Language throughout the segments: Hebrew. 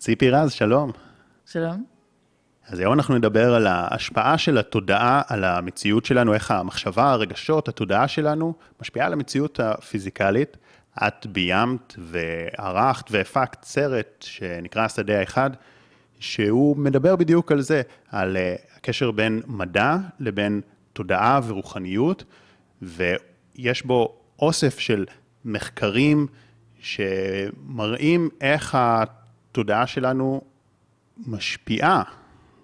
ציפי רז, שלום. שלום. אז היום אנחנו נדבר על ההשפעה של התודעה על המציאות שלנו, איך המחשבה, הרגשות, התודעה שלנו משפיעה על המציאות הפיזיקלית. את ביימת וערכת והפקת סרט שנקרא השדה האחד, שהוא מדבר בדיוק על זה, על אה, הקשר בין מדע לבין תודעה ורוחניות, ויש בו אוסף של מחקרים שמראים איך התודעה שלנו משפיעה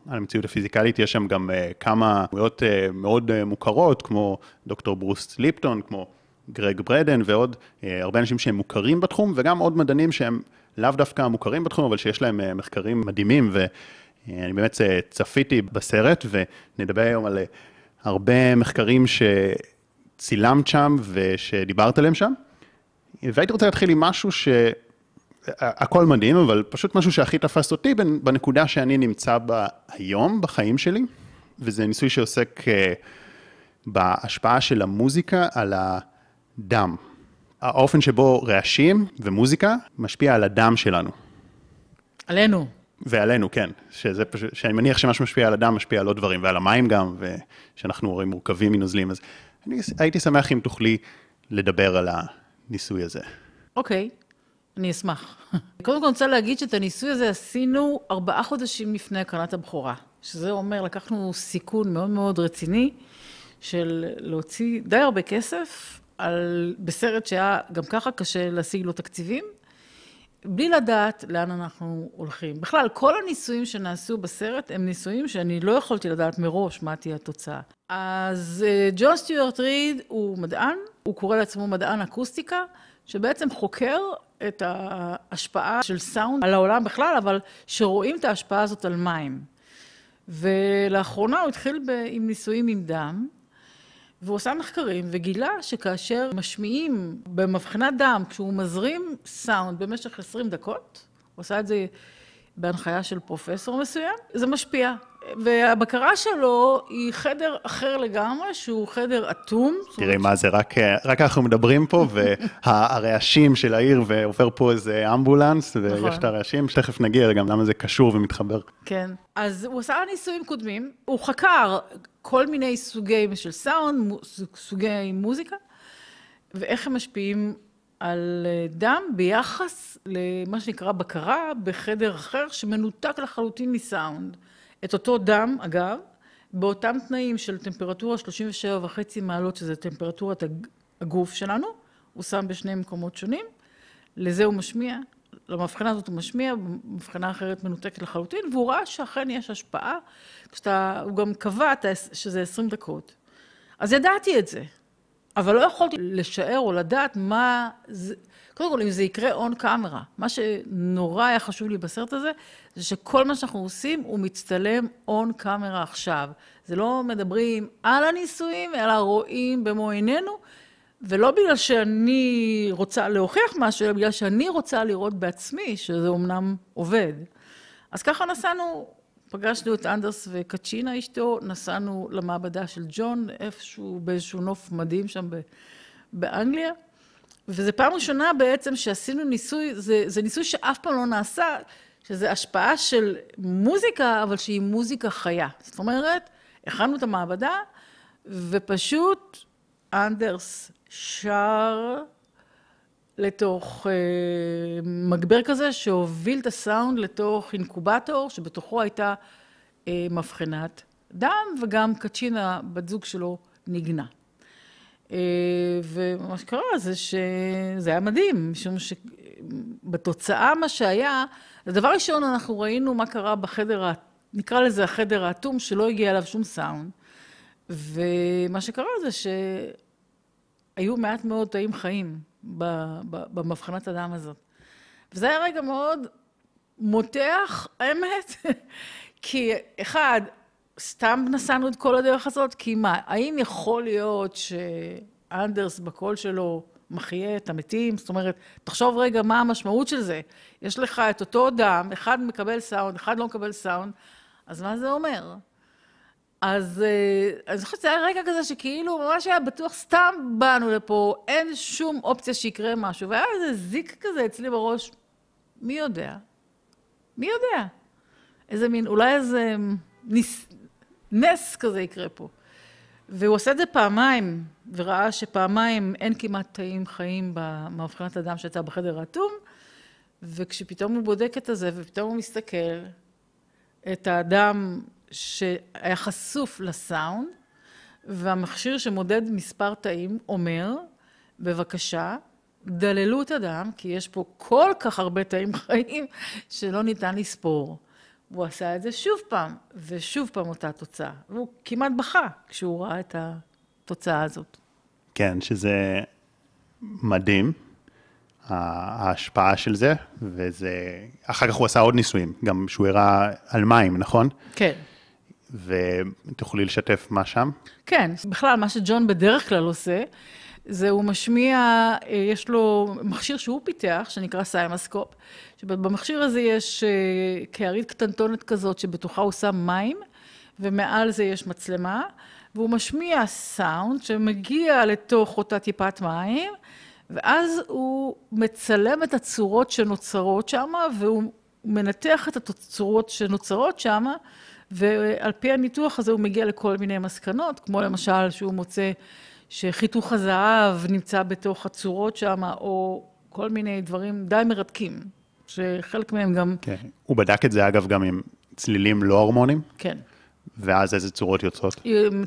על המציאות הפיזיקלית, יש שם גם uh, כמה דמויות uh, מאוד uh, מוכרות, כמו דוקטור ברוס ליפטון, כמו גרג ברדן ועוד uh, הרבה אנשים שהם מוכרים בתחום, וגם עוד מדענים שהם לאו דווקא מוכרים בתחום, אבל שיש להם uh, מחקרים מדהימים, ואני באמת uh, צפיתי בסרט, ונדבר היום על uh, הרבה מחקרים שצילמת שם ושדיברת עליהם שם. והייתי רוצה להתחיל עם משהו ש... הכל מדהים, אבל פשוט משהו שהכי תפס אותי בנקודה שאני נמצא בה היום, בחיים שלי, וזה ניסוי שעוסק אה, בהשפעה של המוזיקה על הדם. האופן שבו רעשים ומוזיקה משפיע על הדם שלנו. עלינו. ועלינו, כן. שזה פשוט, שאני מניח שמה שמשפיע על הדם משפיע על עוד דברים, ועל המים גם, ושאנחנו הרי מורכבים מנוזלים, אז אני הייתי שמח אם תוכלי לדבר על הניסוי הזה. אוקיי. Okay. אני אשמח. קודם כל אני רוצה להגיד שאת הניסוי הזה עשינו ארבעה חודשים לפני הקרנת הבכורה, שזה אומר, לקחנו סיכון מאוד מאוד רציני של להוציא די הרבה כסף על, בסרט שהיה גם ככה קשה להשיג לו תקציבים, בלי לדעת לאן אנחנו הולכים. בכלל, כל הניסויים שנעשו בסרט הם ניסויים שאני לא יכולתי לדעת מראש מה תהיה התוצאה. אז אה, ג'ון סטיוארט ריד הוא מדען, הוא קורא לעצמו מדען אקוסטיקה, שבעצם חוקר את ההשפעה של סאונד על העולם בכלל, אבל שרואים את ההשפעה הזאת על מים. ולאחרונה הוא התחיל ב, עם ניסויים עם דם, והוא עשה מחקרים וגילה שכאשר משמיעים במבחנת דם, כשהוא מזרים סאונד במשך 20 דקות, הוא עשה את זה בהנחיה של פרופסור מסוים, זה משפיע. והבקרה שלו היא חדר אחר לגמרי, שהוא חדר אטום. תראי מה זה, רק, רק אנחנו מדברים פה, והרעשים של העיר, ועובר פה איזה אמבולנס, ויש נכון. את הרעשים, שתכף נגיע גם למה זה קשור ומתחבר. כן, אז הוא עשה ניסויים קודמים, הוא חקר כל מיני סוגי של סאונד, סוגי מוזיקה, ואיך הם משפיעים על אה, דם ביחס למה שנקרא בקרה בחדר אחר, שמנותק לחלוטין מסאונד. את אותו דם, אגב, באותם תנאים של טמפרטורה 37 וחצי מעלות, שזה טמפרטורת הגוף שלנו, הוא שם בשני מקומות שונים, לזה הוא משמיע, למבחנה הזאת הוא משמיע, במבחנה אחרת מנותקת לחלוטין, והוא ראה שאכן יש השפעה, כשאתה, הוא גם קבע שזה 20 דקות. אז ידעתי את זה, אבל לא יכולתי לשער או לדעת מה זה, קודם כל, אם זה יקרה און קאמרה, מה שנורא היה חשוב לי בסרט הזה, זה שכל מה שאנחנו עושים, הוא מצטלם און קאמרה עכשיו. זה לא מדברים על הניסויים, אלא רואים במו עינינו, ולא בגלל שאני רוצה להוכיח משהו, אלא בגלל שאני רוצה לראות בעצמי שזה אומנם עובד. אז ככה נסענו, פגשנו את אנדרס וקצ'ינה אשתו, נסענו למעבדה של ג'ון, איפשהו, באיזשהו נוף מדהים שם באנגליה. וזו פעם ראשונה בעצם שעשינו ניסוי, זה, זה ניסוי שאף פעם לא נעשה, שזה השפעה של מוזיקה, אבל שהיא מוזיקה חיה. זאת אומרת, הכנו את המעבדה, ופשוט אנדרס שר לתוך אה, מגבר כזה, שהוביל את הסאונד לתוך אינקובטור, שבתוכו הייתה אה, מבחנת דם, וגם קצ'ינה, בת זוג שלו, ניגנה. אה, ומה שקרה זה שזה היה מדהים, משום שבתוצאה מה שהיה, הדבר ראשון אנחנו ראינו מה קרה בחדר, נקרא לזה החדר האטום, שלא הגיע אליו שום סאונד, ומה שקרה זה שהיו מעט מאוד תאים חיים במבחנת הדם הזאת. וזה היה רגע מאוד מותח, האמת, כי אחד, סתם נסענו את כל הדרך הזאת? כי מה, האם יכול להיות שאנדרס בקול שלו מחיה את המתים? זאת אומרת, תחשוב רגע מה המשמעות של זה. יש לך את אותו דם, אחד מקבל סאונד, אחד לא מקבל סאונד, אז מה זה אומר? אז אה, אני חושבת שזה היה רגע כזה שכאילו ממש היה בטוח סתם באנו לפה, אין שום אופציה שיקרה משהו, והיה איזה זיק כזה אצלי בראש, מי יודע? מי יודע? איזה מין, אולי איזה ניס, נס כזה יקרה פה. והוא עושה את זה פעמיים, וראה שפעמיים אין כמעט תאים חיים במאבחנת הדם שהייתה בחדר האטום, וכשפתאום הוא בודק את הזה, ופתאום הוא מסתכל, את האדם שהיה חשוף לסאונד, והמכשיר שמודד מספר תאים אומר, בבקשה, דללו את הדם, כי יש פה כל כך הרבה תאים חיים שלא ניתן לספור. הוא עשה את זה שוב פעם, ושוב פעם אותה תוצאה. והוא כמעט בכה כשהוא ראה את התוצאה הזאת. כן, שזה מדהים, ההשפעה של זה, וזה... אחר כך הוא עשה עוד ניסויים, גם שהוא הראה על מים, נכון? כן. ותוכלי לשתף מה שם? כן, בכלל, מה שג'ון בדרך כלל עושה, זה הוא משמיע, אה, יש לו מכשיר שהוא פיתח, שנקרא CymaScope, שבמכשיר הזה יש אה, קערית קטנטונת כזאת, שבתוכה הוא שם מים, ומעל זה יש מצלמה, והוא משמיע סאונד שמגיע לתוך אותה טיפת מים, ואז הוא מצלם את הצורות שנוצרות שם, והוא מנתח את הצורות שנוצרות שם, ועל פי הניתוח הזה הוא מגיע לכל מיני מסקנות, כמו למשל שהוא מוצא שחיתוך הזהב נמצא בתוך הצורות שם, או כל מיני דברים די מרתקים, שחלק מהם גם... כן, הוא בדק את זה אגב גם עם צלילים לא הורמונים? כן. ואז איזה צורות יוצאות?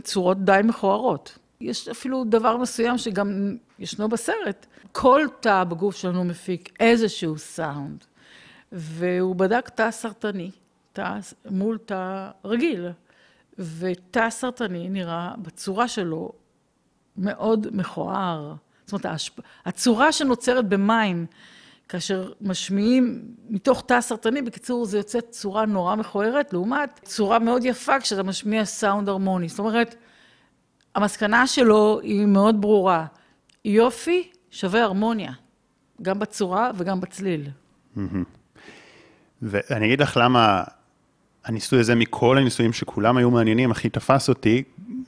צורות די מכוערות. יש אפילו דבר מסוים שגם ישנו בסרט. כל תא בגוף שלנו מפיק איזשהו סאונד, והוא בדק תא סרטני, תא מול תא רגיל, ותא סרטני נראה בצורה שלו מאוד מכוער. זאת אומרת, הצורה שנוצרת במים, כאשר משמיעים מתוך תא סרטני, בקיצור, זה יוצא צורה נורא מכוערת, לעומת צורה מאוד יפה כשאתה משמיע סאונד הרמוני. זאת אומרת, המסקנה שלו היא מאוד ברורה. יופי שווה הרמוניה, גם בצורה וגם בצליל. ואני אגיד לך למה הניסוי הזה, מכל הניסויים שכולם היו מעניינים, הכי תפס אותי,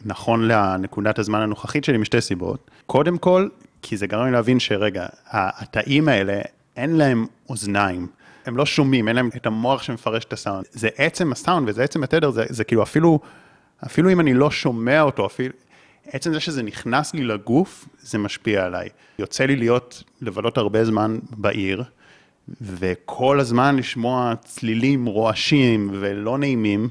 נכון לנקודת הזמן הנוכחית שלי, משתי סיבות. קודם כל, כי זה גרם לי להבין שרגע, התאים האלה, אין להם אוזניים. הם לא שומעים, אין להם את המוח שמפרש את הסאונד. זה עצם הסאונד וזה עצם התדר, זה, זה כאילו אפילו, אפילו אם אני לא שומע אותו, אפילו, עצם זה שזה נכנס לי לגוף, זה משפיע עליי. יוצא לי להיות, לבלות הרבה זמן בעיר, וכל הזמן לשמוע צלילים רועשים ולא נעימים,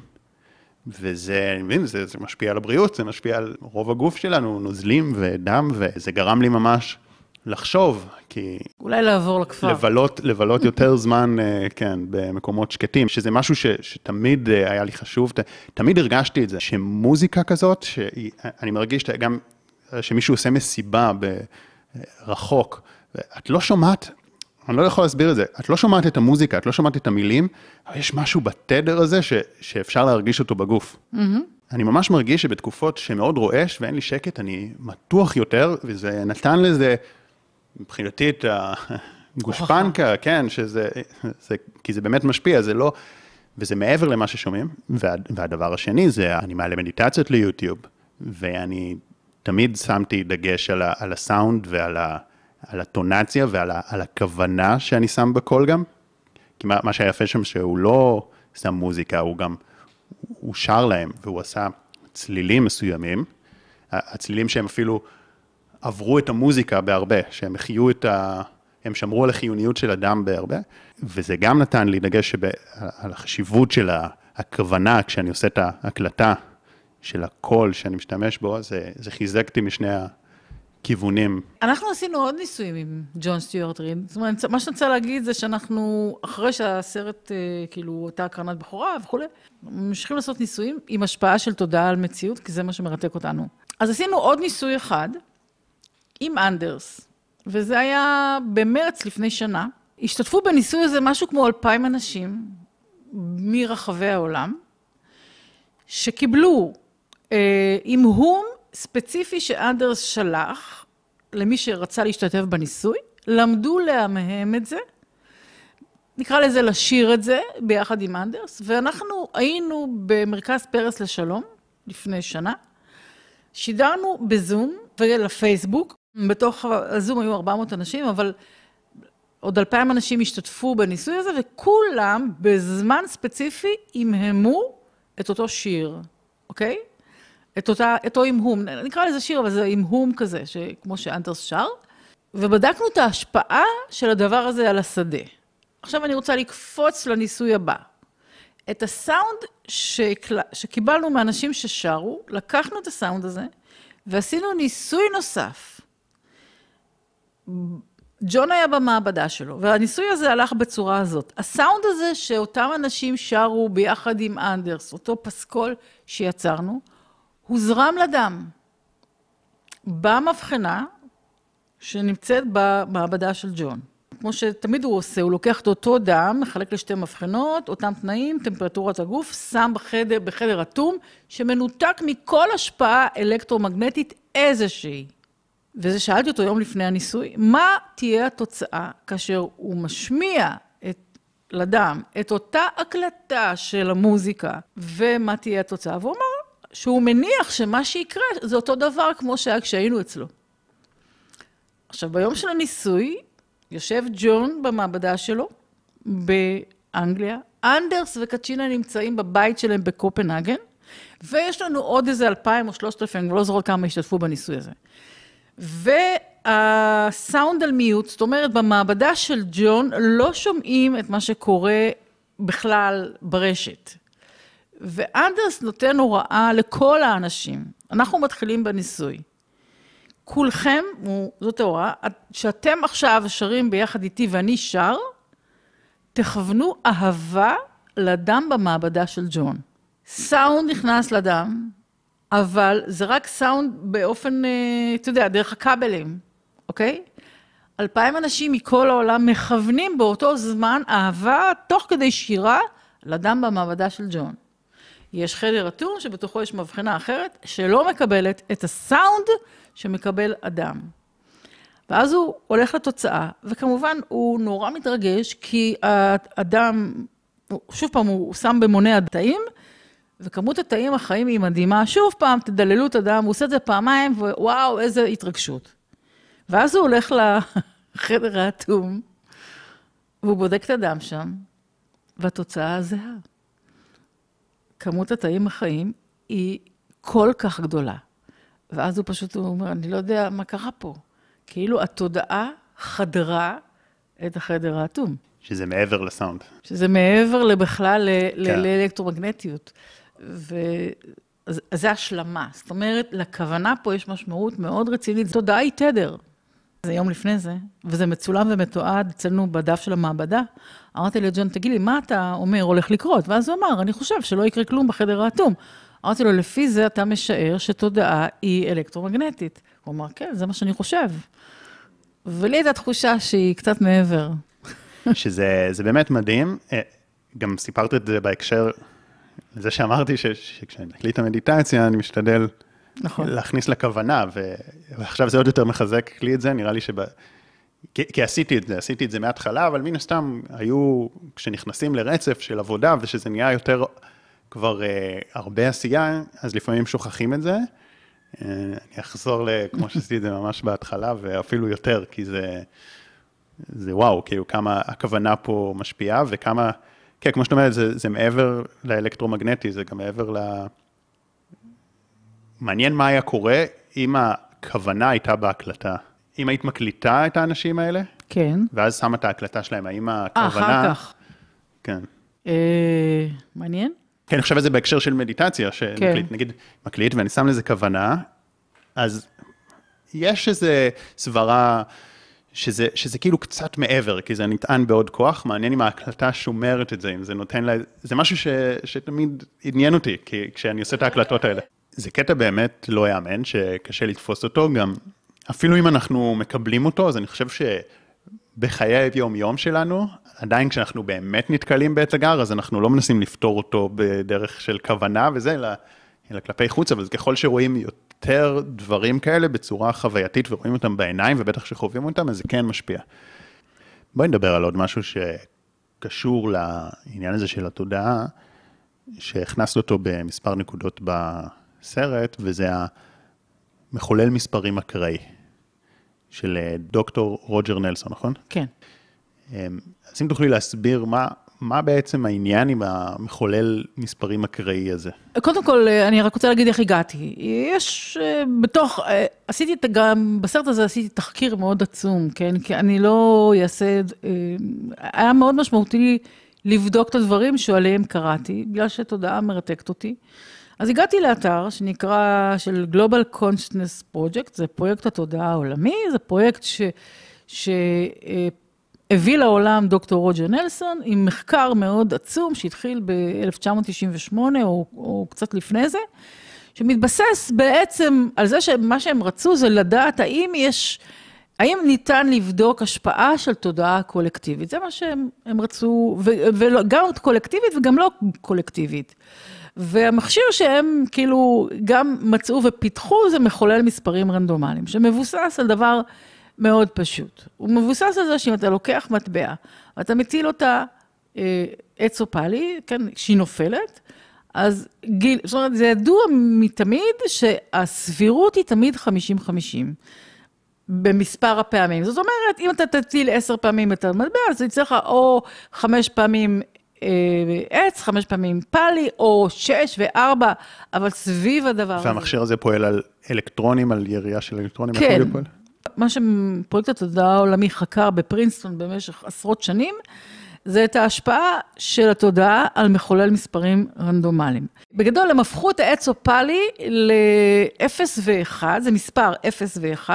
וזה, אני מבין, זה, זה משפיע על הבריאות, זה משפיע על רוב הגוף שלנו, נוזלים ודם, וזה גרם לי ממש לחשוב, כי... אולי לעבור לכפר. לבלות, לבלות יותר זמן, אה, כן, במקומות שקטים, שזה משהו ש, שתמיד אה, היה לי חשוב, תמיד הרגשתי את זה, שמוזיקה כזאת, שאני מרגיש גם שמישהו עושה מסיבה ברחוק, את לא שומעת אני לא יכול להסביר את זה. את לא שומעת את המוזיקה, את לא שומעת את המילים, אבל יש משהו בתדר הזה ש, שאפשר להרגיש אותו בגוף. Mm-hmm. אני ממש מרגיש שבתקופות שמאוד רועש ואין לי שקט, אני מתוח יותר, וזה נתן לזה, מבחינתי, את הגושפנקה, כן, שזה, זה, כי זה באמת משפיע, זה לא, וזה מעבר למה ששומעים. וה, והדבר השני זה, אני מעלה מדיטציות ליוטיוב, ואני תמיד שמתי דגש על, ה, על הסאונד ועל ה... על הטונציה ועל ה, על הכוונה שאני שם בקול גם. כי מה, מה שהיה יפה שם שהוא לא שם מוזיקה, הוא גם, הוא שר להם והוא עשה צלילים מסוימים, הצלילים שהם אפילו עברו את המוזיקה בהרבה, שהם החיו את ה... הם שמרו על החיוניות של אדם בהרבה, וזה גם נתן לי דגש שב, על החשיבות של הכוונה כשאני עושה את ההקלטה של הקול שאני משתמש בו, זה, זה חיזק אותי משני כיוונים. אנחנו עשינו עוד ניסויים עם ג'ון סטיוארט ריד. זאת אומרת, מה שאני רוצה להגיד זה שאנחנו, אחרי שהסרט, אה, כאילו, אותה הקרנת בכורה וכולי, ממשיכים לעשות ניסויים עם השפעה של תודעה על מציאות, כי זה מה שמרתק אותנו. אז עשינו עוד ניסוי אחד עם אנדרס, וזה היה במרץ לפני שנה. השתתפו בניסוי הזה משהו כמו אלפיים אנשים מרחבי העולם, שקיבלו אה, המהום ספציפי שאנדרס שלח למי שרצה להשתתף בניסוי, למדו להמהם את זה, נקרא לזה לשיר את זה ביחד עם אנדרס, ואנחנו היינו במרכז פרס לשלום לפני שנה, שידרנו בזום ולפייסבוק, בתוך הזום היו 400 אנשים, אבל עוד אלפיים אנשים השתתפו בניסוי הזה, וכולם בזמן ספציפי המהמו את אותו שיר, אוקיי? את אותה, אותו המהום, נקרא לזה שיר, אבל זה המהום כזה, כמו שאנטרס שר, ובדקנו את ההשפעה של הדבר הזה על השדה. עכשיו אני רוצה לקפוץ לניסוי הבא. את הסאונד שקל... שקיבלנו מאנשים ששרו, לקחנו את הסאונד הזה ועשינו ניסוי נוסף. ג'ון היה במעבדה שלו, והניסוי הזה הלך בצורה הזאת. הסאונד הזה שאותם אנשים שרו ביחד עם אנדרס, אותו פסקול שיצרנו, הוזרם לדם במבחנה שנמצאת במעבדה של ג'ון. כמו שתמיד הוא עושה, הוא לוקח את אותו דם, מחלק לשתי מבחנות, אותם תנאים, טמפרטורת הגוף, שם בחדר, בחדר אטום, שמנותק מכל השפעה אלקטרומגנטית איזושהי. וזה שאלתי אותו יום לפני הניסוי, מה תהיה התוצאה כאשר הוא משמיע את, לדם את אותה הקלטה של המוזיקה, ומה תהיה התוצאה? והוא אמר שהוא מניח שמה שיקרה זה אותו דבר כמו שהיה כשהיינו אצלו. עכשיו, ביום של הניסוי, יושב ג'ון במעבדה שלו באנגליה, אנדרס וקצ'ינה נמצאים בבית שלהם בקופנהגן, ויש לנו עוד איזה אלפיים או שלושת אלפים, אני לא זוכר כמה השתתפו בניסוי הזה. והסאונד על מיוט, זאת אומרת, במעבדה של ג'ון לא שומעים את מה שקורה בכלל ברשת. ואנדרס נותן הוראה לכל האנשים. אנחנו מתחילים בניסוי. כולכם, זאת ההוראה, שאתם עכשיו שרים ביחד איתי ואני שר, תכוונו אהבה לדם במעבדה של ג'ון. סאונד נכנס לדם, אבל זה רק סאונד באופן, אה, אתה יודע, דרך הכבלים, אוקיי? אלפיים אנשים מכל העולם מכוונים באותו זמן אהבה, תוך כדי שירה, לדם במעבדה של ג'ון. יש חדר אטום שבתוכו יש מבחנה אחרת, שלא מקבלת את הסאונד שמקבל אדם. ואז הוא הולך לתוצאה, וכמובן הוא נורא מתרגש, כי האדם, שוב פעם, הוא שם במונה התאים, וכמות התאים החיים היא מדהימה. שוב פעם, תדללו את הדם, הוא עושה את זה פעמיים, ווואו, איזה התרגשות. ואז הוא הולך לחדר האטום, והוא בודק את הדם שם, והתוצאה זהה. כמות התאים החיים היא כל כך גדולה. ואז הוא פשוט הוא אומר, אני לא יודע מה קרה פה. כאילו התודעה חדרה את החדר האטום. שזה מעבר לסאונד. שזה מעבר בכלל כן. לאלקטרומגנטיות. אז זה השלמה. זאת אומרת, לכוונה פה יש משמעות מאוד רצינית. תודעה היא תדר. זה יום לפני זה, וזה מצולם ומתועד אצלנו בדף של המעבדה. אמרתי לג'ון, תגיד לי, מה אתה אומר הולך לקרות? ואז הוא אמר, אני חושב שלא יקרה כלום בחדר האטום. אמרתי לו, לפי זה אתה משער שתודעה היא אלקטרומגנטית. הוא אמר, כן, זה מה שאני חושב. ולי הייתה תחושה שהיא קצת מעבר. שזה באמת מדהים. אה, גם סיפרת את זה בהקשר לזה שאמרתי שכשאני מקליט המדיטציה, אני משתדל נכון. להכניס לכוונה, ועכשיו זה עוד יותר מחזק לי את זה, נראה לי שב... כי, כי עשיתי את זה, עשיתי את זה מההתחלה, אבל מן הסתם היו, כשנכנסים לרצף של עבודה ושזה נהיה יותר כבר אה, הרבה עשייה, אז לפעמים שוכחים את זה. אה, אני אחזור כמו שעשיתי את זה ממש בהתחלה, ואפילו יותר, כי זה, זה וואו, כאילו כמה הכוונה פה משפיעה, וכמה, כן, כמו שאת אומרת, זה, זה מעבר לאלקטרומגנטי, זה גם מעבר ל... מעניין מה היה קורה אם הכוונה הייתה בהקלטה. אם היית מקליטה את האנשים האלה, כן. ואז שמה את ההקלטה שלהם, האם הכוונה... אה, אחר כך. כן. אה, מעניין. כן, אני חושב על זה בהקשר של מדיטציה, שנקליט, כן. נגיד, מקליט ואני שם לזה כוונה, אז יש איזה סברה שזה, שזה כאילו קצת מעבר, כי זה נטען בעוד כוח, מעניין אם ההקלטה שומרת את זה, אם זה נותן לה, זה משהו ש, שתמיד עניין אותי, כי כשאני עושה את ההקלטות האלה. זה קטע באמת לא יאמן, שקשה לתפוס אותו, גם אפילו אם אנחנו מקבלים אותו, אז אני חושב שבחיי היום-יום שלנו, עדיין כשאנחנו באמת נתקלים בעץ הגר, אז אנחנו לא מנסים לפתור אותו בדרך של כוונה וזה, אלא, אלא כלפי חוץ, אבל ככל שרואים יותר דברים כאלה בצורה חווייתית ורואים אותם בעיניים, ובטח שחווים אותם, אז זה כן משפיע. בואי נדבר על עוד משהו שקשור לעניין הזה של התודעה, שהכנסת אותו במספר נקודות בסרט, וזה המחולל מספרים אקראי, של דוקטור רוג'ר נלסון, נכון? כן. אז אם תוכלי להסביר מה, מה בעצם העניין עם המחולל מספרים אקראי הזה? קודם כל, אני רק רוצה להגיד איך הגעתי. יש בתוך, עשיתי את גם, בסרט הזה עשיתי תחקיר מאוד עצום, כן? כי אני לא אעשה, היה מאוד משמעותי לבדוק את הדברים שעליהם קראתי, בגלל שתודעה מרתקת אותי. אז הגעתי לאתר שנקרא, של Global Consciousness Project, זה פרויקט התודעה העולמי, זה פרויקט ש... ש הביא לעולם דוקטור רוג'ר נלסון עם מחקר מאוד עצום שהתחיל ב-1998 או, או קצת לפני זה, שמתבסס בעצם על זה שמה שהם רצו זה לדעת האם יש, האם ניתן לבדוק השפעה של תודעה קולקטיבית. זה מה שהם רצו, וגם קולקטיבית וגם לא קולקטיבית. והמכשיר שהם כאילו גם מצאו ופיתחו זה מחולל מספרים רנדומליים, שמבוסס על דבר מאוד פשוט. הוא מבוסס על זה שאם אתה לוקח מטבע ואתה מטיל אותה אה, עץ אופלי, כן, שהיא נופלת, אז גיל, זאת אומרת, זה ידוע מתמיד שהסבירות היא תמיד 50-50 במספר הפעמים. זאת אומרת, אם אתה תטיל עשר פעמים את המטבע, אז יצא לך או חמש פעמים עץ, חמש פעמים פאלי, או שש וארבע, אבל סביב הדבר הזה. והמכשיר הזה פועל על אלקטרונים, על ירייה של אלקטרונים? כן. מה שפרויקט התודעה העולמי חקר בפרינסטון במשך עשרות שנים, זה את ההשפעה של התודעה על מחולל מספרים רנדומליים. בגדול, הם הפכו את העץ אופלי ל-0 ו-1, זה מספר 0 ו-1,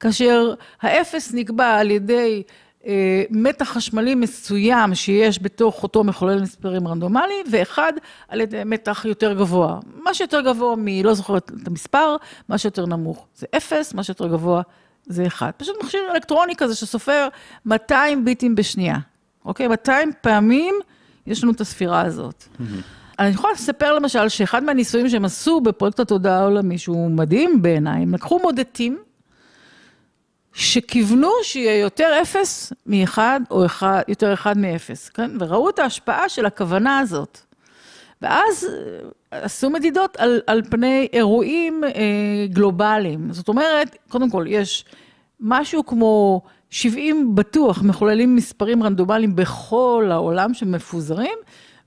כאשר ה-0 נקבע על ידי אה, מתח חשמלי מסוים שיש בתוך אותו מחולל מספרים רנדומלי, ואחד על ידי מתח יותר גבוה. מה שיותר גבוה מ... לא זוכרת את המספר, מה שיותר נמוך זה 0, מה שיותר גבוה זה 1. פשוט מכשיר אלקטרוני כזה שסופר 200 ביטים בשנייה, אוקיי? 200 פעמים יש לנו את הספירה הזאת. אני יכולה לספר למשל שאחד מהניסויים שהם עשו בפרויקט התודעה העולמי, שהוא מדהים בעיניי, הם לקחו מודדים שכיוונו שיהיה יותר אפס מאחד או אחד, יותר אחד מאפס, כן? וראו את ההשפעה של הכוונה הזאת. ואז אה, עשו מדידות על, על פני אירועים אה, גלובליים. זאת אומרת, קודם כל, יש משהו כמו 70 בטוח מחוללים מספרים רנדומליים בכל העולם שמפוזרים,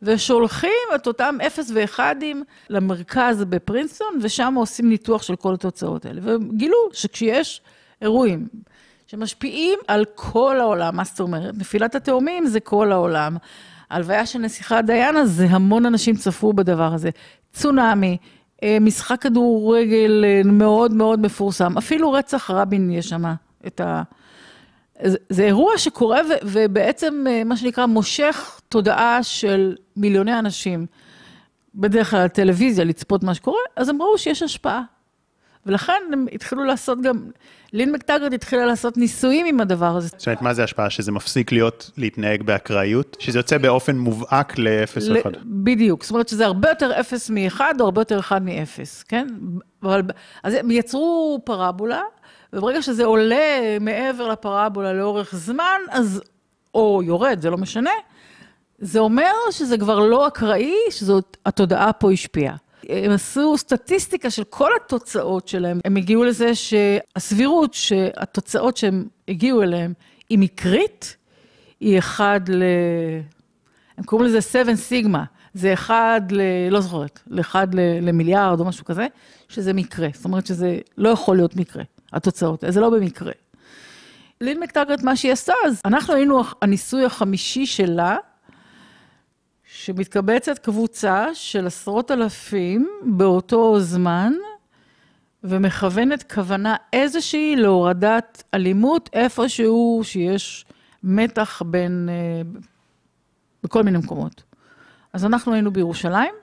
ושולחים את אותם אפס ואחדים למרכז בפרינסטון, ושם עושים ניתוח של כל התוצאות האלה. וגילו שכשיש אירועים שמשפיעים על כל העולם, מה זאת אומרת? נפילת התאומים זה כל העולם. הלוויה של נסיכה דיאנה זה המון אנשים צפו בדבר הזה. צונאמי, אה, משחק כדורגל אה, מאוד מאוד מפורסם, אפילו רצח רבין יש שם את ה... זה, זה אירוע שקורה ו, ובעצם אה, מה שנקרא מושך תודעה של מיליוני אנשים, בדרך כלל טלוויזיה, לצפות מה שקורה, אז הם ראו שיש השפעה. ולכן הם התחילו לעשות גם, לין מקטגרד התחילה לעשות ניסויים עם הדבר הזה. זאת אומרת, מה זה השפעה? שזה מפסיק להיות, להתנהג באקראיות? שזה יוצא באופן מובהק ל-0 או 1? בדיוק, זאת אומרת שזה הרבה יותר 0 מ-1 או הרבה יותר 1 מ-0, כן? אבל, אז הם יצרו פרבולה, וברגע שזה עולה מעבר לפרבולה לאורך זמן, אז, או יורד, זה לא משנה, זה אומר שזה כבר לא אקראי, שזאת, התודעה פה השפיעה. הם עשו סטטיסטיקה של כל התוצאות שלהם. הם הגיעו לזה שהסבירות שהתוצאות שהם הגיעו אליהם היא מקרית, היא אחד ל... הם קוראים לזה 7 סיגמה. זה אחד ל... לא זוכרת, לאחד למיליארד או משהו כזה, שזה מקרה. זאת אומרת שזה לא יכול להיות מקרה, התוצאות, זה לא במקרה. לין מקטגרט, מה שהיא עשתה, אז אנחנו היינו הניסוי החמישי שלה, שמתקבצת קבוצה של עשרות אלפים באותו זמן, ומכוונת כוונה איזושהי להורדת אלימות איפשהו שיש מתח בין, אה, בכל מיני מקומות. אז אנחנו היינו בירושלים.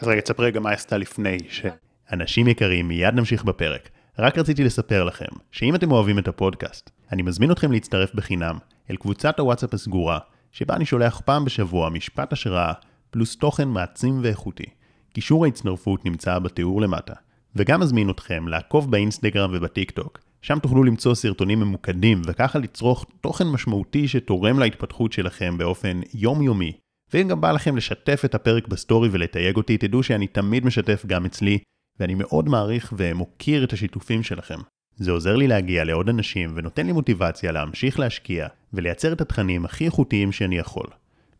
אז רגע, תספרי גם מה עשתה לפני ש... אנשים יקרים, מיד נמשיך בפרק. רק רציתי לספר לכם, שאם אתם אוהבים את הפודקאסט, אני מזמין אתכם להצטרף בחינם אל קבוצת הוואטסאפ הסגורה, שבה אני שולח פעם בשבוע משפט השראה, פלוס תוכן מעצים ואיכותי. קישור ההצטרפות נמצא בתיאור למטה. וגם מזמין אתכם לעקוב באינסטגרם ובטיק טוק, שם תוכלו למצוא סרטונים ממוקדים וככה לצרוך תוכן משמעותי שתורם להתפתחות שלכם באופן יומיומי. ואם גם בא לכם לשתף את הפרק בסטורי ולתייג אותי, תדעו שאני תמיד משתף גם אצלי, ואני מאוד מעריך ומוקיר את השיתופים שלכם. זה עוזר לי להגיע לעוד אנשים ונותן לי מוטיבציה להמשיך להשקיע ולייצר את התכנים הכי איכותיים שאני יכול.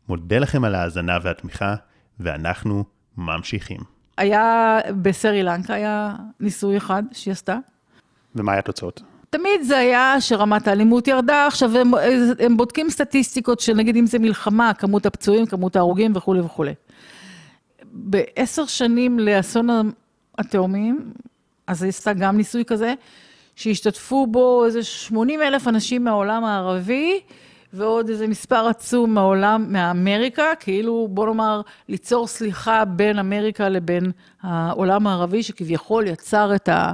מודה לכם על ההאזנה והתמיכה, ואנחנו ממשיכים. היה בסרי לנקה, היה ניסוי אחד שהיא עשתה. ומה היה התוצאות? תמיד זה היה שרמת האלימות ירדה, עכשיו הם, הם בודקים סטטיסטיקות של נגיד אם זה מלחמה, כמות הפצועים, כמות ההרוגים וכולי וכולי. בעשר שנים לאסון התאומים, אז היא עשתה גם ניסוי כזה, שהשתתפו בו איזה 80 אלף אנשים מהעולם הערבי, ועוד איזה מספר עצום מהעולם, מאמריקה, כאילו, בוא נאמר, ליצור סליחה בין אמריקה לבין העולם הערבי, שכביכול יצר את, ה,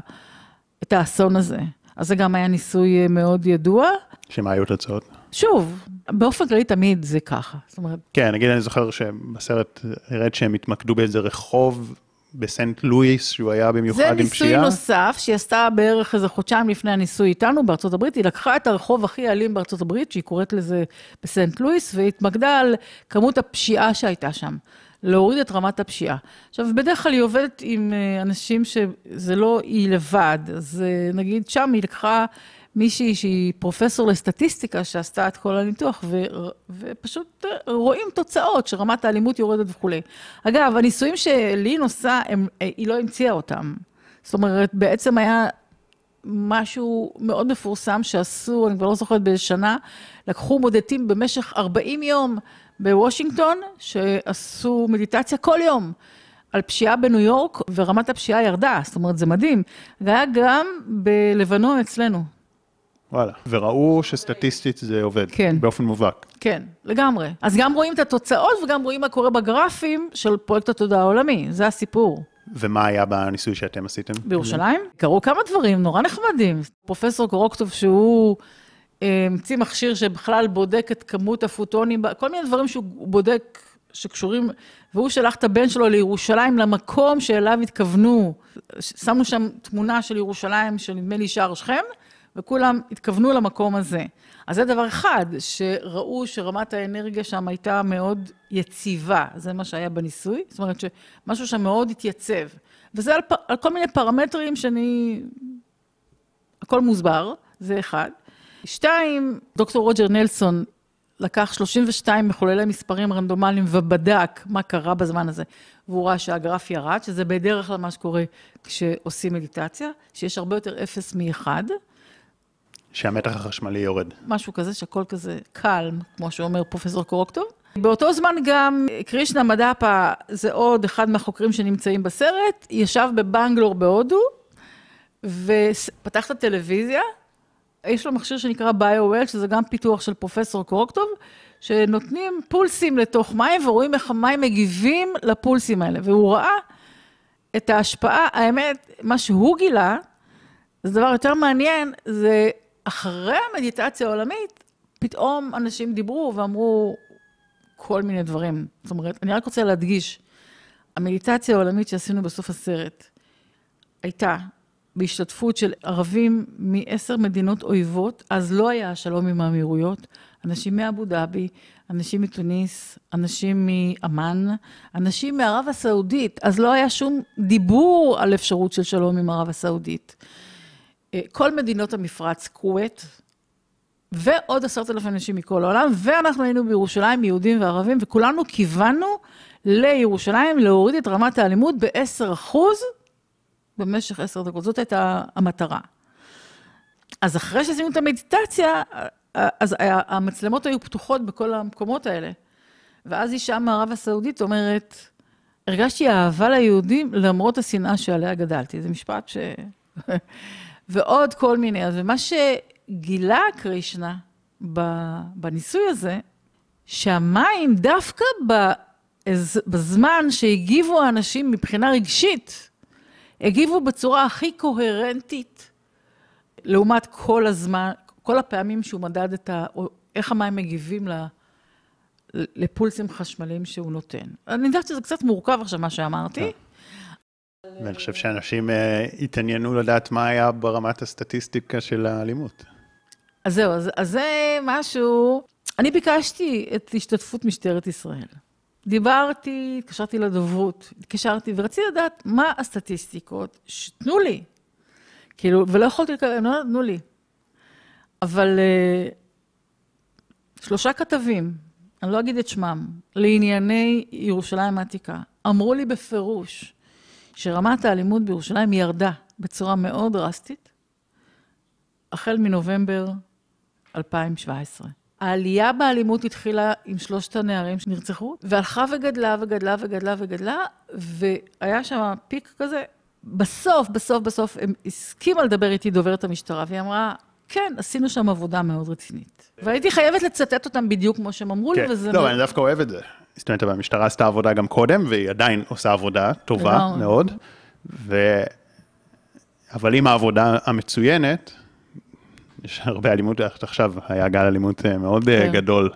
את האסון הזה. אז זה גם היה ניסוי מאוד ידוע. שמה היו תוצאות? שוב, באופן כללי תמיד זה ככה. זאת אומרת... כן, נגיד אני זוכר שבסרט הראית שהם התמקדו באיזה רחוב בסנט לואיס, שהוא היה במיוחד עם פשיעה. זה ניסוי נוסף שהיא עשתה בערך איזה חודשיים לפני הניסוי איתנו בארצות הברית. היא לקחה את הרחוב הכי אלים בארצות הברית, שהיא קוראת לזה בסנט לואיס, והתמקדה על כמות הפשיעה שהייתה שם. להוריד את רמת הפשיעה. עכשיו, בדרך כלל היא עובדת עם אה, אנשים שזה לא היא לבד, אז אה, נגיד שם היא לקחה מישהי שהיא פרופסור לסטטיסטיקה, שעשתה את כל הניתוח, ו, ופשוט אה, רואים תוצאות, שרמת האלימות יורדת וכולי. אגב, הניסויים שלין עושה, הם, היא לא המציאה אותם. זאת אומרת, בעצם היה משהו מאוד מפורסם שעשו, אני כבר לא זוכרת באיזה שנה, לקחו מודדים במשך 40 יום בוושינגטון, שעשו מדיטציה כל יום על פשיעה בניו יורק, ורמת הפשיעה ירדה, זאת אומרת, זה מדהים. זה היה גם בלבנון אצלנו. וואלה, וראו שסטטיסטית זה עובד, כן. באופן מובהק. כן, לגמרי. אז גם רואים את התוצאות וגם רואים מה קורה בגרפים של פרויקט התודעה העולמי, זה הסיפור. ומה היה בניסוי שאתם עשיתם? בירושלים? קרו כמה דברים נורא נחמדים. פרופסור קורוקטוב, שהוא המציא מכשיר שבכלל בודק את כמות הפוטונים, כל מיני דברים שהוא בודק שקשורים, והוא שלח את הבן שלו לירושלים, למקום שאליו התכוונו. שמנו שם תמונה של ירושלים, שנדמה לי שער שכם, וכולם התכוונו למקום הזה. אז זה דבר אחד, שראו שרמת האנרגיה שם הייתה מאוד יציבה, זה מה שהיה בניסוי, זאת אומרת שמשהו שם מאוד התייצב. וזה על, על כל מיני פרמטרים שאני... הכל מוסבר, זה אחד. שתיים, דוקטור רוג'ר נלסון לקח 32 מחוללי מספרים רנדומליים ובדק מה קרה בזמן הזה, והוא ראה שהגרף ירד, שזה בדרך כלל מה שקורה כשעושים מדיטציה, שיש הרבה יותר אפס מאחד. שהמתח החשמלי יורד. משהו כזה, שהכל כזה קל, כמו שאומר פרופסור קורוקטוב. באותו זמן גם קרישנה מדאפה, זה עוד אחד מהחוקרים שנמצאים בסרט, ישב בבנגלור בהודו, ופתח את הטלוויזיה, יש לו מכשיר שנקרא ביו-וול, שזה גם פיתוח של פרופסור קורקטוב, שנותנים פולסים לתוך מים ורואים איך המים מגיבים לפולסים האלה. והוא ראה את ההשפעה, האמת, מה שהוא גילה, זה דבר יותר מעניין, זה אחרי המדיטציה העולמית, פתאום אנשים דיברו ואמרו כל מיני דברים. זאת אומרת, אני רק רוצה להדגיש, המדיטציה העולמית שעשינו בסוף הסרט הייתה בהשתתפות של ערבים מעשר מדינות אויבות, אז לא היה שלום עם האמירויות, אנשים מאבו דאבי, אנשים מתוניס, אנשים מאמ"ן, אנשים מערב הסעודית, אז לא היה שום דיבור על אפשרות של שלום עם ערב הסעודית. אה, כל מדינות המפרץ, כווית, ועוד עשרת אלפים אנשים מכל העולם, ואנחנו היינו בירושלים, יהודים וערבים, וכולנו כיוונו לירושלים להוריד את רמת האלימות ב-10 אחוז במשך עשר דקות. זאת הייתה המטרה. אז אחרי שעשינו את המדיטציה, אז המצלמות היו פתוחות בכל המקומות האלה. ואז אישה מערב הסעודית אומרת, הרגשתי אהבה ליהודים למרות השנאה שעליה גדלתי. זה משפט ש... ועוד כל מיני. אז מה שגילה קרישנה בניסוי הזה, שהמים דווקא בזמן שהגיבו האנשים מבחינה רגשית, הגיבו בצורה הכי קוהרנטית, לעומת כל הזמן, כל הפעמים שהוא מדד את ה... איך המים מגיבים. לפולסים חשמליים שהוא נותן. אני יודעת שזה קצת מורכב עכשיו, מה שאמרתי. ואני חושב שאנשים uh, התעניינו לדעת מה היה ברמת הסטטיסטיקה של האלימות. אז זהו, אז, אז זה משהו... אני ביקשתי את השתתפות משטרת ישראל. דיברתי, התקשרתי לדוברות, התקשרתי ורציתי לדעת מה הסטטיסטיקות, שתנו לי. כאילו, ולא יכולתי לקבל, הם לא נתנו לי. אבל אה, שלושה כתבים, אני לא אגיד את שמם, לענייני ירושלים העתיקה, אמרו לי בפירוש שרמת האלימות בירושלים ירדה בצורה מאוד דרסטית, החל מנובמבר 2017. העלייה באלימות התחילה עם שלושת הנערים שנרצחו, והלכה וגדלה וגדלה וגדלה וגדלה, והיה שם פיק כזה. בסוף, בסוף, בסוף, הם הסכימה לדבר איתי דוברת המשטרה, והיא אמרה, כן, עשינו שם עבודה מאוד רצינית. והייתי חייבת לצטט אותם בדיוק כמו שהם אמרו כן. לי, וזה... לא, מאוד- אני דווקא אוהב את זה. זאת אומרת, המשטרה עשתה עבודה גם קודם, והיא עדיין עושה עבודה טובה לגמרי. מאוד. ו... אבל עם העבודה המצוינת, יש הרבה אלימות, עכשיו היה גל אלימות אה, מאוד אה, כן. גדול.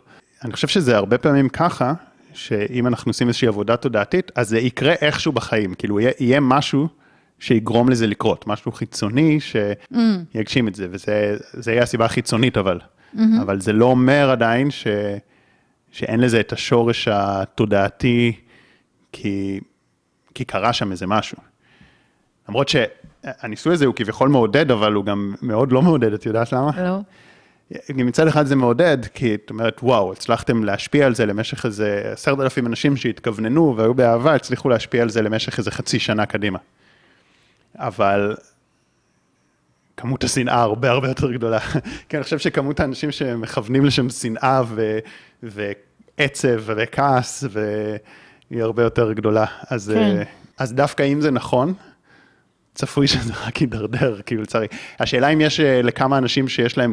אני חושב שזה הרבה פעמים ככה, שאם אנחנו עושים איזושהי עבודה תודעתית, אז זה יקרה איכשהו בחיים, כאילו יהיה, יהיה משהו שיגרום לזה לקרות, משהו חיצוני שיגשים את זה, וזה זה יהיה הסיבה החיצונית אבל. אבל זה לא אומר עדיין ש, שאין לזה את השורש התודעתי, כי, כי קרה שם איזה משהו. למרות שהניסוי הזה הוא כביכול מעודד, אבל הוא גם מאוד לא מעודד, את יודעת למה? לא? מצד אחד זה מעודד, כי את אומרת, וואו, הצלחתם להשפיע על זה למשך איזה עשרת אלפים אנשים שהתכווננו והיו באהבה, הצליחו להשפיע על זה למשך איזה חצי שנה קדימה. אבל כמות השנאה הרבה הרבה יותר גדולה. כי אני חושב שכמות האנשים שמכוונים לשם שנאה ו... ועצב וכעס, והיא הרבה יותר גדולה. אז, כן. אה, אז דווקא אם זה נכון, צפוי שזה רק יידרדר, כאילו לצערי. השאלה אם יש אה, לכמה אנשים שיש להם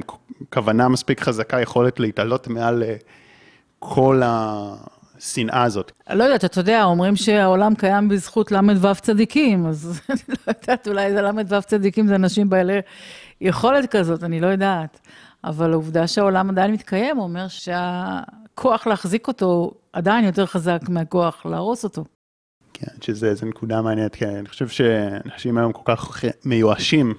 כוונה מספיק חזקה, יכולת להתעלות מעל אה, כל השנאה הזאת. לא יודעת, אתה יודע, אומרים שהעולם קיים בזכות ל"ו צדיקים, אז אני לא יודעת, אולי זה ל"ו צדיקים זה אנשים בעלי יכולת כזאת, אני לא יודעת. אבל העובדה שהעולם עדיין מתקיים, אומר שהכוח להחזיק אותו עדיין יותר חזק מהכוח להרוס אותו. כן, שזה נקודה מעניינת, כן, אני חושב שאנשים היום כל כך מיואשים,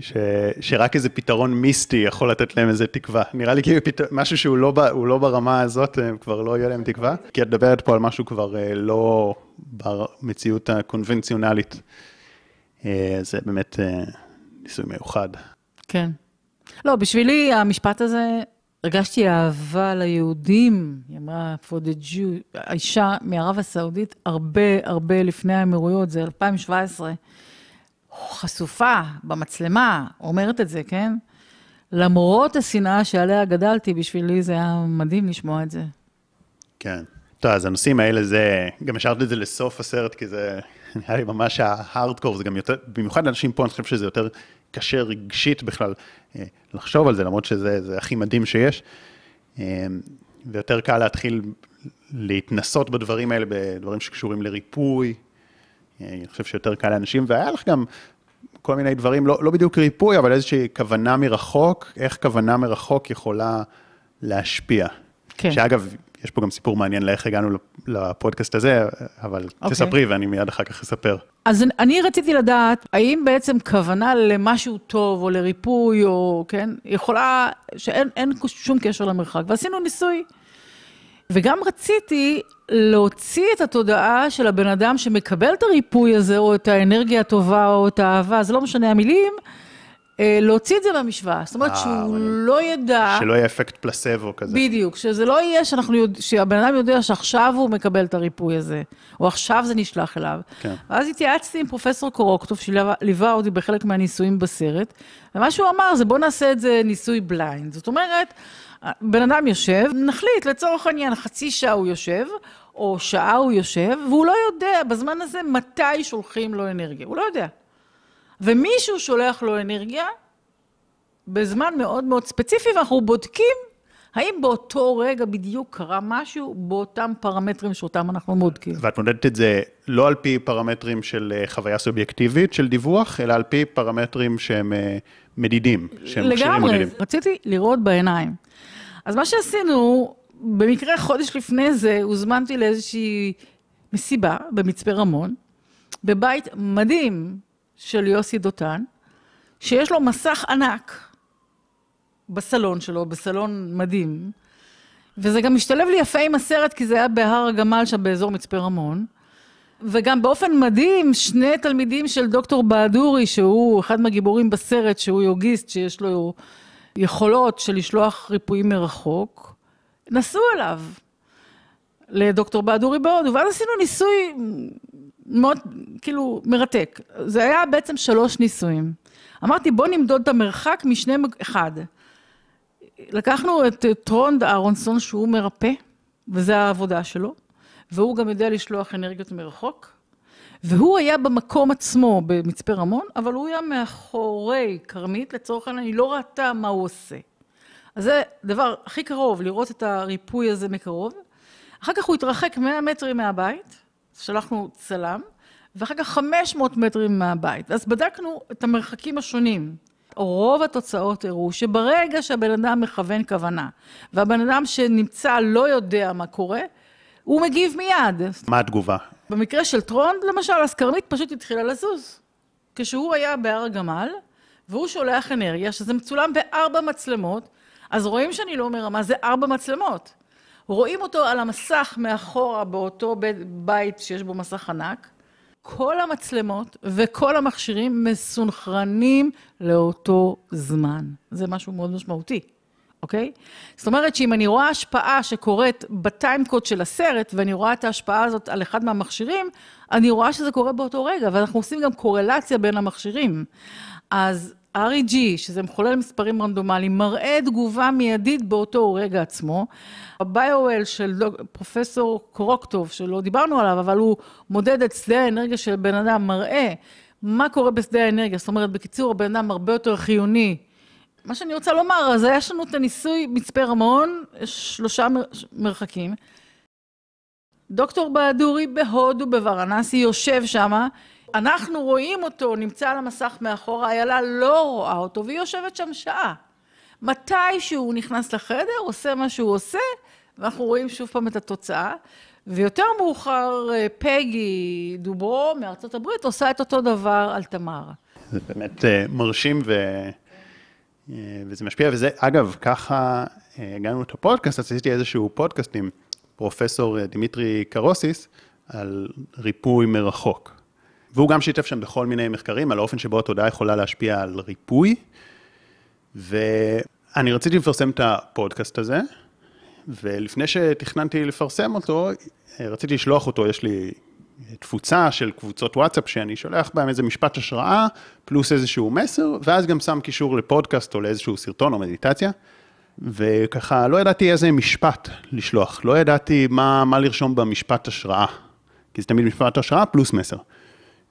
ש, שרק איזה פתרון מיסטי יכול לתת להם איזה תקווה. נראה לי כאילו פת... משהו שהוא לא, לא ברמה הזאת, הם כבר לא יהיה להם תקווה, כי את מדברת פה על משהו כבר אה, לא במציאות הקונבנציונלית. אה, זה באמת אה, ניסוי מיוחד. כן. לא, בשבילי המשפט הזה, הרגשתי אהבה ליהודים, היא אמרה, for the Jew, האישה מערב הסעודית, הרבה הרבה לפני האמירויות, זה 2017, חשופה במצלמה, אומרת את זה, כן? למרות השנאה שעליה גדלתי, בשבילי זה היה מדהים לשמוע את זה. כן. טוב, אז הנושאים האלה זה, גם השארת את זה לסוף הסרט, כי זה נראה לי ממש ההארדקור, זה גם יותר, במיוחד לאנשים פה, אני חושב שזה יותר קשה רגשית בכלל אה, לחשוב על זה, למרות שזה זה הכי מדהים שיש. אה, ויותר קל להתחיל להתנסות בדברים האלה, בדברים שקשורים לריפוי. אני חושב שיותר קל לאנשים, והיה לך גם כל מיני דברים, לא, לא בדיוק ריפוי, אבל איזושהי כוונה מרחוק, איך כוונה מרחוק יכולה להשפיע. כן. שאגב, יש פה גם סיפור מעניין לאיך הגענו לפודקאסט הזה, אבל okay. תספרי ואני מיד אחר כך אספר. אז אני רציתי לדעת, האם בעצם כוונה למשהו טוב או לריפוי, או כן, יכולה, שאין אין שום קשר למרחק, ועשינו ניסוי. וגם רציתי להוציא את התודעה של הבן אדם שמקבל את הריפוי הזה, או את האנרגיה הטובה, או את האהבה, זה לא משנה המילים, להוציא את זה מהמשוואה. זאת אומרת אה, שהוא לא ידע... שלא יהיה אפקט פלסבו כזה. בדיוק, שזה לא יהיה שאנחנו יודע, שהבן אדם יודע שעכשיו הוא מקבל את הריפוי הזה, או עכשיו זה נשלח אליו. כן. ואז התייעצתי עם פרופסור קורוקטוב, שליווה אותי בחלק מהניסויים בסרט, ומה שהוא אמר זה בוא נעשה את זה ניסוי בליינד. זאת אומרת, בן אדם יושב, נחליט לצורך העניין, חצי שעה הוא יושב, או שעה הוא יושב, והוא לא יודע בזמן הזה מתי שולחים לו אנרגיה, הוא לא יודע. ומישהו שולח לו אנרגיה בזמן מאוד מאוד ספציפי, ואנחנו בודקים האם באותו רגע בדיוק קרה משהו באותם פרמטרים שאותם אנחנו בודקים. ואת מודדת את זה לא על פי פרמטרים של אה, חוויה סובייקטיבית של דיווח, אלא על פי פרמטרים שהם אה, מדידים, שהם מכשירים לגמרי, מדידים. רציתי לראות בעיניים. אז מה שעשינו, במקרה חודש לפני זה, הוזמנתי לאיזושהי מסיבה במצפה רמון, בבית מדהים של יוסי דותן, שיש לו מסך ענק בסלון שלו, בסלון מדהים, וזה גם משתלב לי יפה עם הסרט, כי זה היה בהר הגמל שם באזור מצפה רמון. וגם באופן מדהים, שני תלמידים של דוקטור בהדורי, שהוא אחד מהגיבורים בסרט, שהוא יוגיסט, שיש לו יכולות של לשלוח ריפויים מרחוק, נסעו אליו, לדוקטור בהדורי בהודו, ואז עשינו ניסוי מאוד, כאילו, מרתק. זה היה בעצם שלוש ניסויים. אמרתי, בוא נמדוד את המרחק משני, אחד. לקחנו את טרונד אהרונסון, שהוא מרפא, וזו העבודה שלו, והוא גם יודע לשלוח אנרגיות מרחוק, והוא היה במקום עצמו במצפה רמון, אבל הוא היה מאחורי כרמית, לצורך העניין, היא לא ראתה מה הוא עושה. אז זה דבר הכי קרוב, לראות את הריפוי הזה מקרוב. אחר כך הוא התרחק 100 מטרים מהבית, שלחנו צלם, ואחר כך 500 מטרים מהבית. אז בדקנו את המרחקים השונים. רוב התוצאות הראו שברגע שהבן אדם מכוון כוונה, והבן אדם שנמצא לא יודע מה קורה, הוא מגיב מיד. מה התגובה? במקרה של טרונד, למשל, אז כרמית פשוט התחילה לזוז. כשהוא היה בהר הגמל, והוא שולח אנרגיה, שזה מצולם בארבע מצלמות, אז רואים שאני לא אומר מה זה ארבע מצלמות. רואים אותו על המסך מאחורה באותו בית, בית שיש בו מסך ענק. כל המצלמות וכל המכשירים מסונכרנים לאותו זמן. זה משהו מאוד משמעותי, אוקיי? זאת אומרת שאם אני רואה השפעה שקורית בטיימקוד של הסרט, ואני רואה את ההשפעה הזאת על אחד מהמכשירים, אני רואה שזה קורה באותו רגע, ואנחנו עושים גם קורלציה בין המכשירים. אז REG, שזה מחולל מספרים רנדומליים, מראה תגובה מיידית באותו רגע עצמו. ה-BioWell של פרופסור קורוקטוב, שלא דיברנו עליו, אבל הוא מודד את שדה האנרגיה של בן אדם, מראה מה קורה בשדה האנרגיה. זאת אומרת, בקיצור, הבן אדם הרבה יותר חיוני. מה שאני רוצה לומר, אז יש לנו את הניסוי מצפה רמון, שלושה מרחקים. דוקטור בהדורי בהודו, בוורנסי, יושב שמה, אנחנו רואים אותו, נמצא על המסך מאחורה, איילה לא רואה אותו, והיא יושבת שם שעה. מתי שהוא נכנס לחדר, עושה מה שהוא עושה, ואנחנו רואים שוב פעם את התוצאה. ויותר מאוחר, אה, פגי דוברו מארצות הברית עושה את אותו דבר על תמר. זה באמת אה, מרשים ו... אה, וזה משפיע, וזה, אגב, ככה הגענו אל הפודקאסט, עשיתי איזשהו פודקאסט עם פרופסור דימיטרי קרוסיס על ריפוי מרחוק. והוא גם שיתף שם בכל מיני מחקרים על האופן שבו התודעה יכולה להשפיע על ריפוי. ואני רציתי לפרסם את הפודקאסט הזה, ולפני שתכננתי לפרסם אותו, רציתי לשלוח אותו, יש לי תפוצה של קבוצות וואטסאפ שאני שולח בהם איזה משפט השראה, פלוס איזשהו מסר, ואז גם שם קישור לפודקאסט או לאיזשהו סרטון או מדיטציה. וככה, לא ידעתי איזה משפט לשלוח, לא ידעתי מה, מה לרשום במשפט השראה, כי זה תמיד משפט השראה פלוס מסר.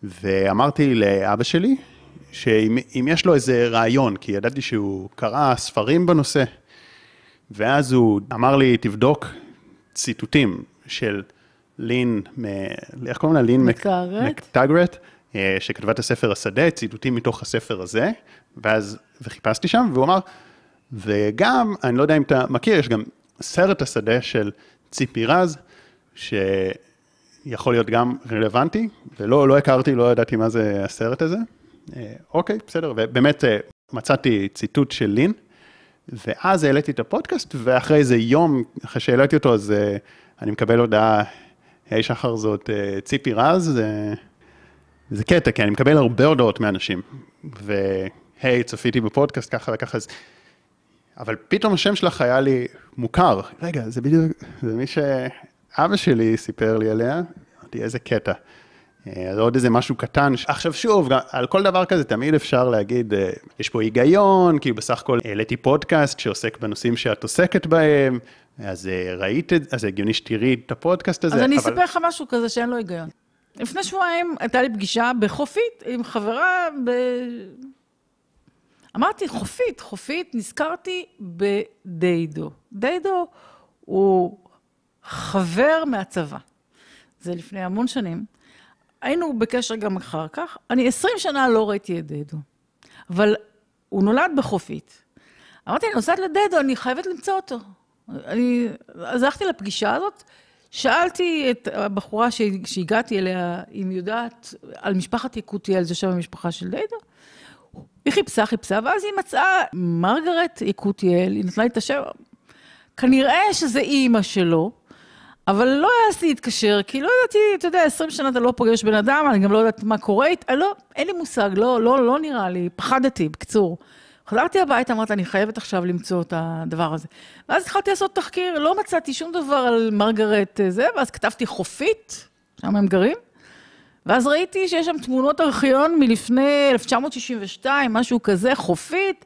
ואמרתי לאבא שלי, שאם יש לו איזה רעיון, כי ידעתי שהוא קרא ספרים בנושא, ואז הוא אמר לי, תבדוק ציטוטים של לין, איך קוראים לה? לין מקטגרט, אה, שכתבה את הספר השדה, ציטוטים מתוך הספר הזה, ואז, וחיפשתי שם, והוא אמר, וגם, אני לא יודע אם אתה מכיר, יש גם סרט השדה של ציפי רז, ש... יכול להיות גם רלוונטי, ולא לא הכרתי, לא ידעתי מה זה הסרט הזה. אה, אוקיי, בסדר, ובאמת אה, מצאתי ציטוט של לין, ואז העליתי את הפודקאסט, ואחרי איזה יום, אחרי שהעליתי אותו, אז אה, אני מקבל הודעה, היי שחר זאת ציפי רז, זה, זה קטע, כי אני מקבל הרבה הודעות מאנשים, והי, צפיתי בפודקאסט ככה וככה, אז... אבל פתאום השם שלך היה לי מוכר. רגע, זה בדיוק, זה מי ש... אבא שלי סיפר לי עליה, אמרתי, איזה קטע. אז עוד איזה משהו קטן. עכשיו שוב, על כל דבר כזה תמיד אפשר להגיד, אה, יש פה היגיון, כי בסך הכל העליתי פודקאסט שעוסק בנושאים שאת עוסקת בהם, אז אה, ראית את זה, אז הגיוני שתראי את הפודקאסט הזה. אז אני אספר לך משהו כזה שאין לו היגיון. לפני שבועיים הייתה לי פגישה בחופית עם חברה ב... אמרתי, חופית, חופית, נזכרתי בדיידו. דיידו הוא חבר מהצבא. זה לפני המון שנים. היינו בקשר גם אחר כך. אני עשרים שנה לא ראיתי את דדו, אבל הוא נולד בחופית. אמרתי, אני נוסעת לדדו, אני חייבת למצוא אותו. אני, הלכתי לפגישה הזאת, שאלתי את הבחורה שהגעתי אליה, אם יודעת על משפחת יקותיאל, זה שם המשפחה של דדו. היא חיפשה, חיפשה, ואז היא מצאה מרגרט יקותיאל, היא נתנה לי את השם, כנראה שזה אימא שלו, אבל לא העזתי להתקשר, כי לא ידעתי, אתה יודע, 20 שנה אתה לא פוגש בן אדם, אני גם לא יודעת מה קורה לא, אין לי מושג, לא, לא, לא נראה לי, פחדתי, בקיצור. חזרתי הביתה, אמרתי, אני חייבת עכשיו למצוא את הדבר הזה. ואז התחלתי לעשות תחקיר, לא מצאתי שום דבר על מרגרט זה, ואז כתבתי חופית, שם הם גרים, ואז ראיתי שיש שם תמונות ארכיון מלפני 1962, משהו כזה, חופית.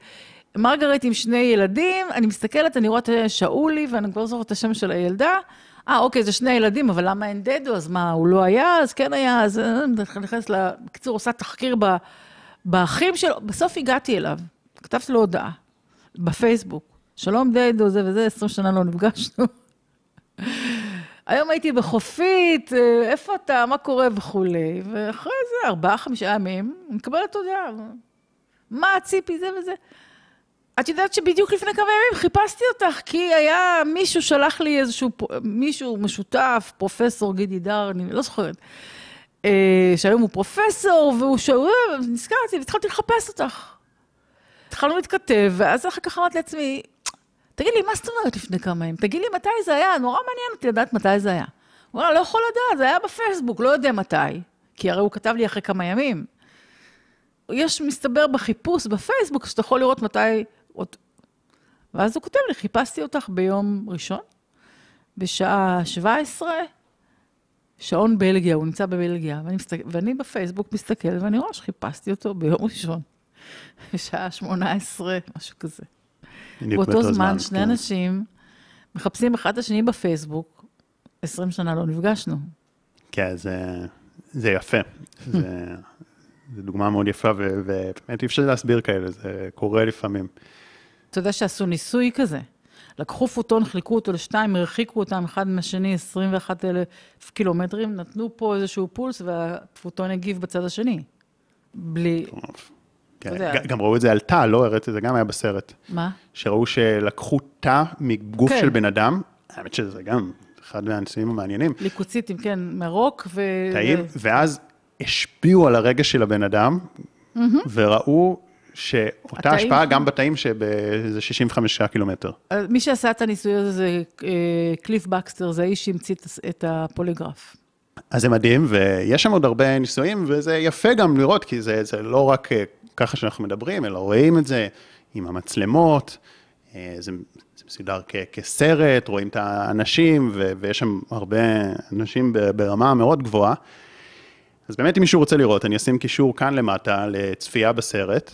מרגרט עם שני ילדים, אני מסתכלת, אני רואה את שאולי, ואני כבר לא זוכרת את השם של הילדה. אה, אוקיי, זה שני ילדים, אבל למה אין דדו? אז מה, הוא לא היה? אז כן היה, אז אה, נכנסת ל... בקיצור, עושה תחקיר ב... באחים שלו. בסוף הגעתי אליו, כתבתי לו הודעה, בפייסבוק. שלום דדו, זה וזה, 20 שנה לא נפגשנו. היום הייתי בחופית, אה, איפה אתה, מה קורה וכולי. ואחרי זה, ארבעה, חמישה ימים, אני מקבלת הודעה. מה, ציפי, זה וזה. את יודעת שבדיוק לפני כמה ימים חיפשתי אותך, כי היה מישהו שלח לי איזשהו, מישהו משותף, פרופסור גידי דר, אני לא זוכרת, אה, שהיום הוא פרופסור, והוא שואל, נזכרתי, והתחלתי לחפש אותך. התחלנו להתכתב, ואז אחר כך אמרתי לעצמי, תגיד לי, מה זאת אומרת לפני כמה ימים? תגיד לי מתי זה היה, נורא מעניין אותי לדעת מתי זה היה. הוא אמר, לא יכול לדעת, זה היה בפייסבוק, לא יודע מתי. כי הרי הוא כתב לי אחרי כמה ימים. יש, מסתבר, בחיפוש בפייסבוק, שאתה יכול לראות מתי ואז הוא כותב לי, חיפשתי אותך ביום ראשון, בשעה 17, שעון בלגיה, הוא נמצא בבלגיה, ואני, מסתכל, ואני בפייסבוק מסתכל, ואני רואה שחיפשתי אותו ביום ראשון, בשעה 18, משהו כזה. באותו זמן, זמן, שני כן. אנשים מחפשים אחד את השני בפייסבוק, 20 שנה לא נפגשנו. כן, זה, זה יפה. זה, זה דוגמה מאוד יפה, ובאמת אי אפשר להסביר כאלה, זה קורה לפעמים. אתה יודע שעשו ניסוי כזה. לקחו פוטון, חילקו אותו לשתיים, הרחיקו אותם אחד מהשני 21 אלף קילומטרים, נתנו פה איזשהו פולס, והפוטון הגיב בצד השני. בלי... כן, גם ראו את זה על תא, לא הראיתי, זה גם היה בסרט. מה? שראו שלקחו תא מגוף כן. של בן אדם, האמת שזה גם אחד מהניסויים המעניינים. ליקוציטים, כן, מרוק ו... תאים, ואז השפיעו על הרגש של הבן אדם, mm-hmm. וראו שאותה השפעה גם בתאים שבאיזה 65 קילומטר. אה, מי שעשה את הניסוי הזה זה אה, קליף בקסטר, זה האיש שהמציא את הפוליגרף. אז זה מדהים, ויש שם עוד הרבה ניסויים, וזה יפה גם לראות, כי זה, זה לא רק אה, ככה שאנחנו מדברים, אלא רואים את זה עם המצלמות, זה, זה מסודר כ, כסרט, רואים את האנשים, ו, ויש שם הרבה אנשים ברמה מאוד גבוהה. אז באמת, אם מישהו רוצה לראות, אני אשים קישור כאן למטה לצפייה בסרט.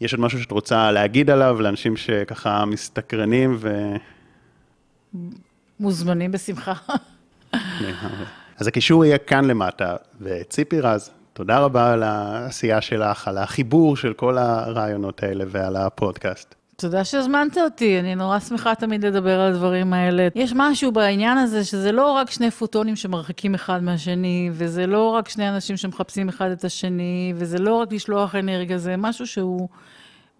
יש עוד משהו שאת רוצה להגיד עליו לאנשים שככה מסתקרנים ו... מוזמנים בשמחה. אז הקישור יהיה כאן למטה, וציפי רז, תודה רבה על העשייה שלך, על החיבור של כל הרעיונות האלה ועל הפודקאסט. תודה שהזמנת אותי, אני נורא שמחה תמיד לדבר על הדברים האלה. יש משהו בעניין הזה שזה לא רק שני פוטונים שמרחיקים אחד מהשני, וזה לא רק שני אנשים שמחפשים אחד את השני, וזה לא רק לשלוח אנרגיה, זה משהו שהוא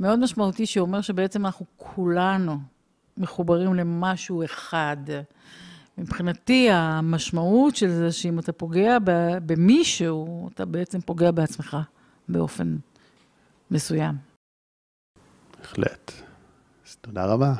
מאוד משמעותי, שאומר שבעצם אנחנו כולנו מחוברים למשהו אחד. מבחינתי, המשמעות של זה שאם אתה פוגע במישהו, אתה בעצם פוגע בעצמך באופן מסוים. בהחלט. תודה רבה.